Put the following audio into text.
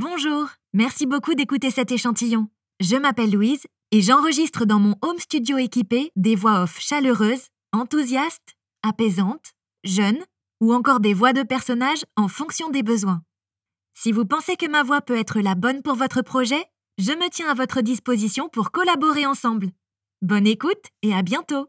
Bonjour, merci beaucoup d'écouter cet échantillon. Je m'appelle Louise et j'enregistre dans mon home studio équipé des voix off chaleureuses, enthousiastes, apaisantes, jeunes ou encore des voix de personnages en fonction des besoins. Si vous pensez que ma voix peut être la bonne pour votre projet, je me tiens à votre disposition pour collaborer ensemble. Bonne écoute et à bientôt